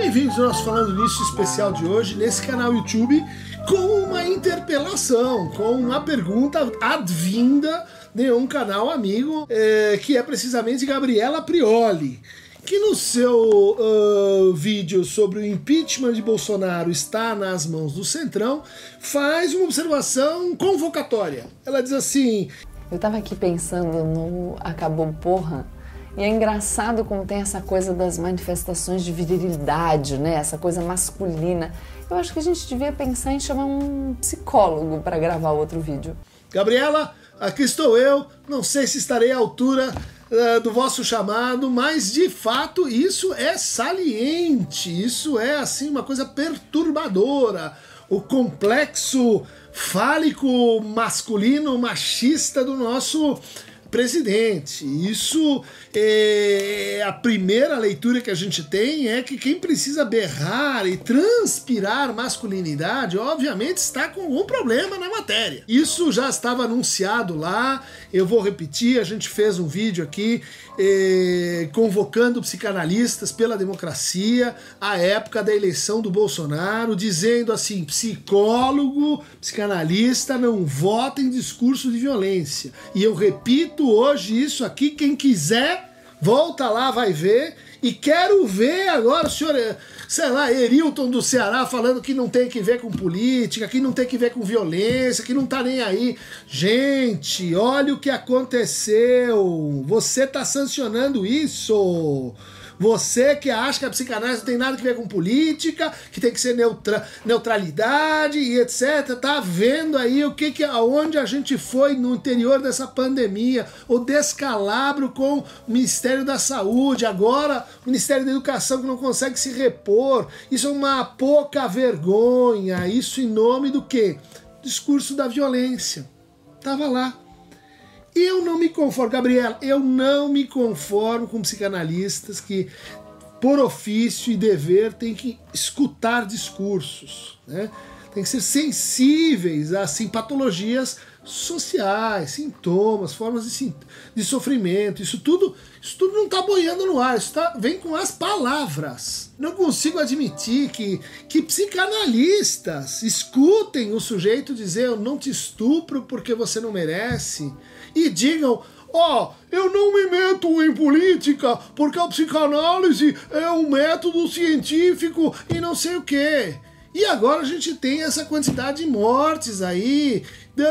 Bem-vindos ao nosso Falando Nisso especial de hoje, nesse canal YouTube, com uma interpelação, com uma pergunta advinda de um canal amigo, é, que é precisamente Gabriela Prioli, que no seu uh, vídeo sobre o impeachment de Bolsonaro está nas mãos do Centrão, faz uma observação convocatória. Ela diz assim: Eu estava aqui pensando no Acabou Porra e é engraçado como tem essa coisa das manifestações de virilidade, né? Essa coisa masculina. Eu acho que a gente devia pensar em chamar um psicólogo para gravar outro vídeo. Gabriela, aqui estou eu. Não sei se estarei à altura uh, do vosso chamado, mas de fato isso é saliente. Isso é assim uma coisa perturbadora. O complexo fálico masculino machista do nosso presidente. Isso é a primeira leitura que a gente tem é que quem precisa berrar e transpirar masculinidade, obviamente está com algum problema na matéria. Isso já estava anunciado lá. Eu vou repetir, a gente fez um vídeo aqui eh, convocando psicanalistas pela democracia à época da eleição do Bolsonaro, dizendo assim: psicólogo, psicanalista não vota em discurso de violência. E eu repito hoje isso aqui, quem quiser Volta lá, vai ver. E quero ver agora o senhor, sei lá, Erilton do Ceará falando que não tem que ver com política, que não tem que ver com violência, que não tá nem aí. Gente, olha o que aconteceu. Você tá sancionando isso. Você que acha que a psicanálise não tem nada a ver com política, que tem que ser neutra, neutralidade e etc. Tá vendo aí o que, que aonde a gente foi no interior dessa pandemia, o descalabro com o Ministério da Saúde, agora o Ministério da Educação que não consegue se repor. Isso é uma pouca vergonha. Isso em nome do quê? Discurso da violência. Tava lá. Eu não me conformo, Gabriela, eu não me conformo com psicanalistas que, por ofício e dever, têm que escutar discursos, né? Tem que ser sensíveis a assim, patologias sociais, sintomas, formas de, de sofrimento. Isso tudo, isso tudo não está boiando no ar, isso tá, vem com as palavras. Não consigo admitir que, que psicanalistas escutem o sujeito dizer eu não te estupro porque você não merece e digam ó, oh, eu não me meto em política porque a psicanálise é um método científico e não sei o que. E agora a gente tem essa quantidade de mortes aí,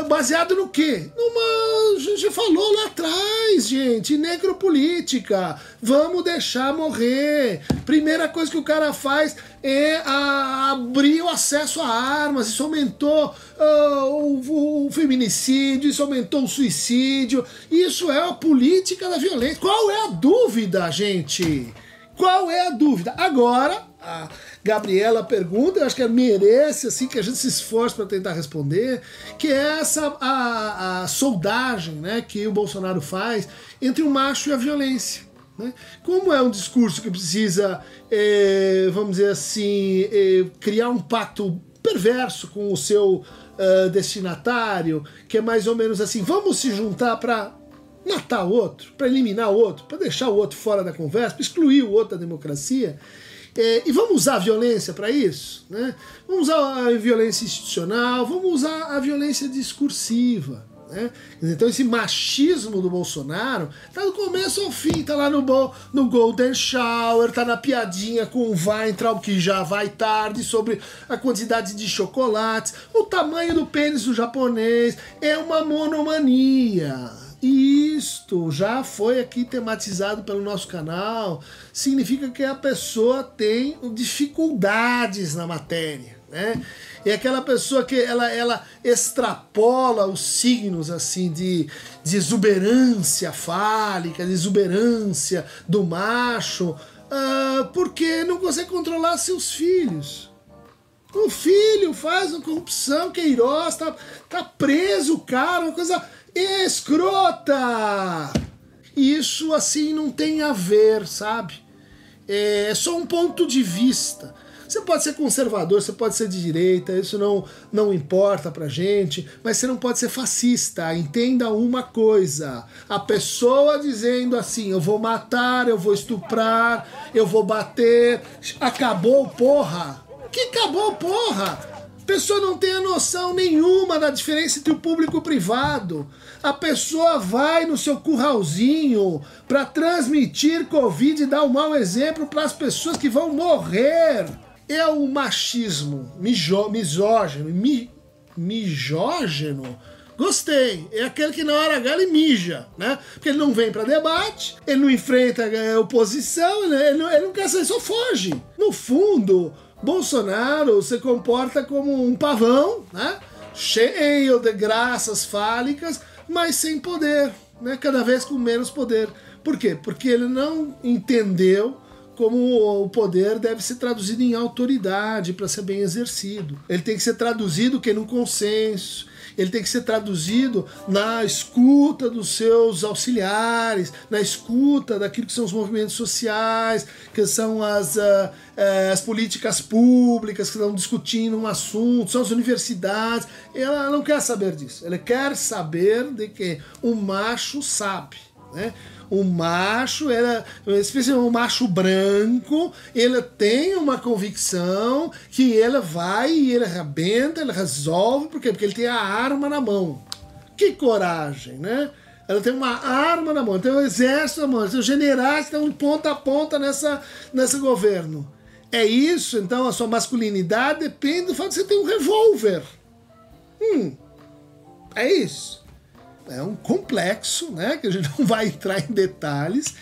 baseado no quê? Numa. A gente falou lá atrás, gente, necropolítica. Vamos deixar morrer. Primeira coisa que o cara faz é a, abrir o acesso a armas. Isso aumentou uh, o, o, feminicídio, isso aumentou o suicídio. Isso é a política da violência. Qual é a dúvida, gente? Qual é a dúvida? Agora, a Gabriela pergunta, eu acho que ela merece assim que a gente se esforce para tentar responder, que é essa a, a soldagem né, que o Bolsonaro faz entre o macho e a violência. Né? Como é um discurso que precisa, é, vamos dizer assim, é, criar um pacto perverso com o seu uh, destinatário, que é mais ou menos assim: vamos se juntar para matar o outro, para eliminar o outro, para deixar o outro fora da conversa, para excluir o outro da democracia. É, e vamos usar a violência para isso? Né? Vamos usar a violência institucional, vamos usar a violência discursiva. Né? Então esse machismo do Bolsonaro tá do começo ao fim, tá lá no, no Golden Shower, tá na piadinha com o Weintraub, que já vai tarde, sobre a quantidade de chocolates, o tamanho do pênis do japonês, é uma monomania. Isto já foi aqui tematizado pelo nosso canal. Significa que a pessoa tem dificuldades na matéria, né? É aquela pessoa que ela, ela extrapola os signos assim de, de exuberância fálica, de exuberância do macho, uh, porque não consegue controlar seus filhos. O filho faz uma corrupção, Queiroz, tá, tá preso cara, uma coisa escrota. Isso assim não tem a ver, sabe? É só um ponto de vista. Você pode ser conservador, você pode ser de direita, isso não, não importa pra gente, mas você não pode ser fascista. Entenda uma coisa: a pessoa dizendo assim, eu vou matar, eu vou estuprar, eu vou bater, acabou, porra! Que acabou, porra! Pessoa não tem a noção nenhuma da diferença entre o público e o privado. A pessoa vai no seu curralzinho para transmitir Covid e dar um mau exemplo para as pessoas que vão morrer. É o machismo mijo, misógino, mi, mijógeno. Gostei. É aquele que na hora H mija, né? Porque ele não vem para debate, ele não enfrenta a oposição, ele não, ele não quer sair, só foge. No fundo, Bolsonaro se comporta como um pavão, né? Cheio de graças fálicas, mas sem poder, né? Cada vez com menos poder. Por quê? Porque ele não entendeu como o poder deve ser traduzido em autoridade para ser bem exercido. Ele tem que ser traduzido que no consenso, ele tem que ser traduzido na escuta dos seus auxiliares, na escuta daquilo que são os movimentos sociais, que são as, uh, uh, as políticas públicas que estão discutindo um assunto, são as universidades. Ela não quer saber disso. Ela quer saber de que o macho sabe. Né? O macho, era, especialmente o macho branco, ele tem uma convicção que ele vai e ele arrebenta, ele resolve, por quê? Porque ele tem a arma na mão. Que coragem, né? Ela tem uma arma na mão, tem um exército na mão, tem os generais estão ponta a ponta nessa, nesse governo. É isso, então, a sua masculinidade depende do fato de você ter um revólver. Hum, é isso é um complexo, né, que a gente não vai entrar em detalhes,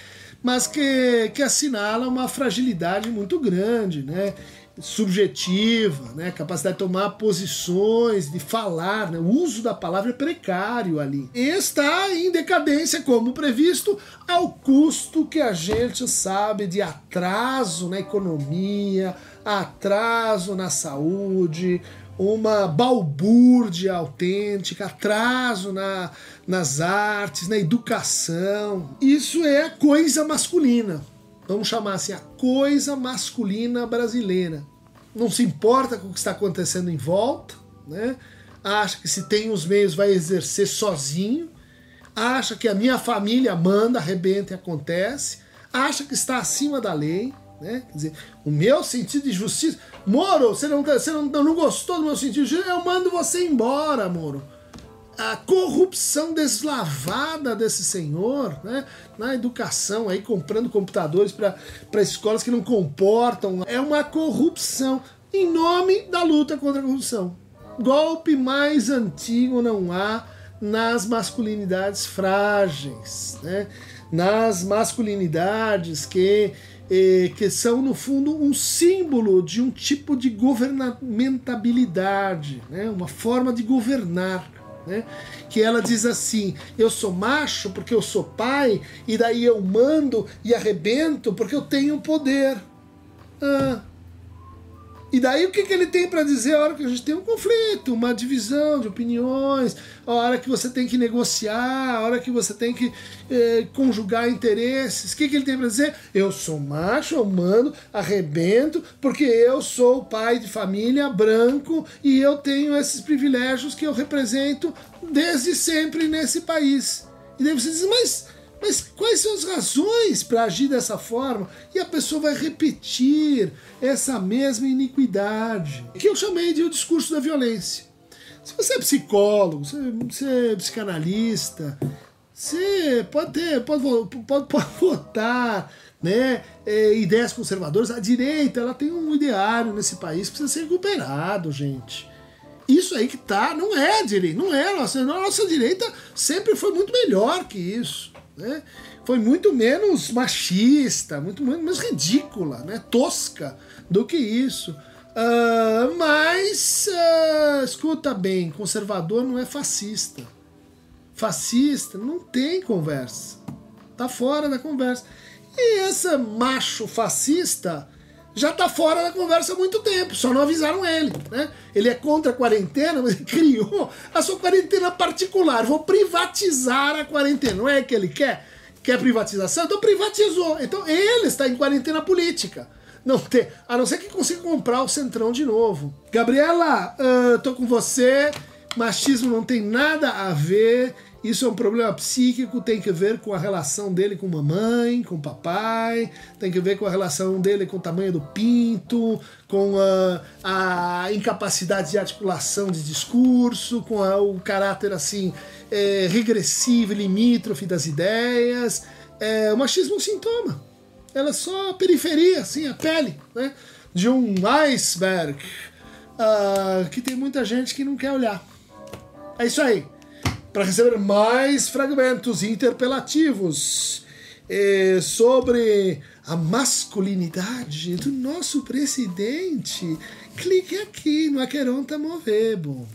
mas que, que assinala uma fragilidade muito grande, né, subjetiva, né, capacidade de tomar posições, de falar, né, o uso da palavra é precário ali. E está em decadência, como previsto, ao custo que a gente sabe de atraso na economia, atraso na saúde, uma balbúrdia autêntica, atraso na, nas artes, na educação. Isso é a coisa masculina. Vamos chamar assim, a coisa masculina brasileira. Não se importa com o que está acontecendo em volta, né? acha que se tem os meios vai exercer sozinho, acha que a minha família manda, arrebenta e acontece, acha que está acima da lei. Né? Quer dizer, o meu sentido de justiça. Moro, você não, você não, não gostou do meu sentido de justiça? Eu mando você embora, Moro. A corrupção deslavada desse senhor, né? Na educação, aí comprando computadores para escolas que não comportam. É uma corrupção em nome da luta contra a corrupção. Golpe mais antigo não há nas masculinidades frágeis, né? nas masculinidades que eh, que são, no fundo, um símbolo de um tipo de governamentabilidade, né? uma forma de governar. Né? Que ela diz assim: eu sou macho porque eu sou pai, e daí eu mando e arrebento porque eu tenho poder. Ah, e daí o que, que ele tem para dizer a hora que a gente tem um conflito, uma divisão de opiniões, a hora que você tem que negociar, a hora que você tem que eh, conjugar interesses. O que, que ele tem para dizer? Eu sou macho, mando, arrebento, porque eu sou pai de família branco e eu tenho esses privilégios que eu represento desde sempre nesse país. E daí você diz, mas mas quais são as razões para agir dessa forma? E a pessoa vai repetir essa mesma iniquidade, que eu chamei de o discurso da violência. Se você é psicólogo, você é psicanalista, você pode ter, pode, pode, pode votar, né, é, ideias conservadoras. A direita, ela tem um ideário nesse país que precisa ser recuperado, gente. Isso aí que tá, não é direita, não é nossa, nossa direita sempre foi muito melhor que isso né? Foi muito menos machista, muito menos ridícula, né? tosca do que isso. Uh, mas, uh, escuta bem, conservador não é fascista. Fascista não tem conversa. Tá fora da conversa. E esse macho fascista já está fora da conversa há muito tempo, só não avisaram ele. Né? Ele é contra a quarentena, mas criou a sua quarentena particular. Vou privatizar a quarentena. Não é que ele quer? Quer privatização? Então privatizou. Então ele está em quarentena política. não ter. A não ser que consiga comprar o Centrão de novo. Gabriela, uh, tô com você. Machismo não tem nada a ver. Isso é um problema psíquico, tem que ver com a relação dele com mamãe, com papai, tem que ver com a relação dele com o tamanho do pinto, com a, a incapacidade de articulação de discurso, com a, o caráter assim é, regressivo limítrofe das ideias. É, o machismo é um sintoma. Ela é só a periferia, assim, a pele, né? De um iceberg uh, que tem muita gente que não quer olhar. É isso aí para receber mais fragmentos interpelativos eh, sobre a masculinidade do nosso presidente, clique aqui no Aqueronta Movebo.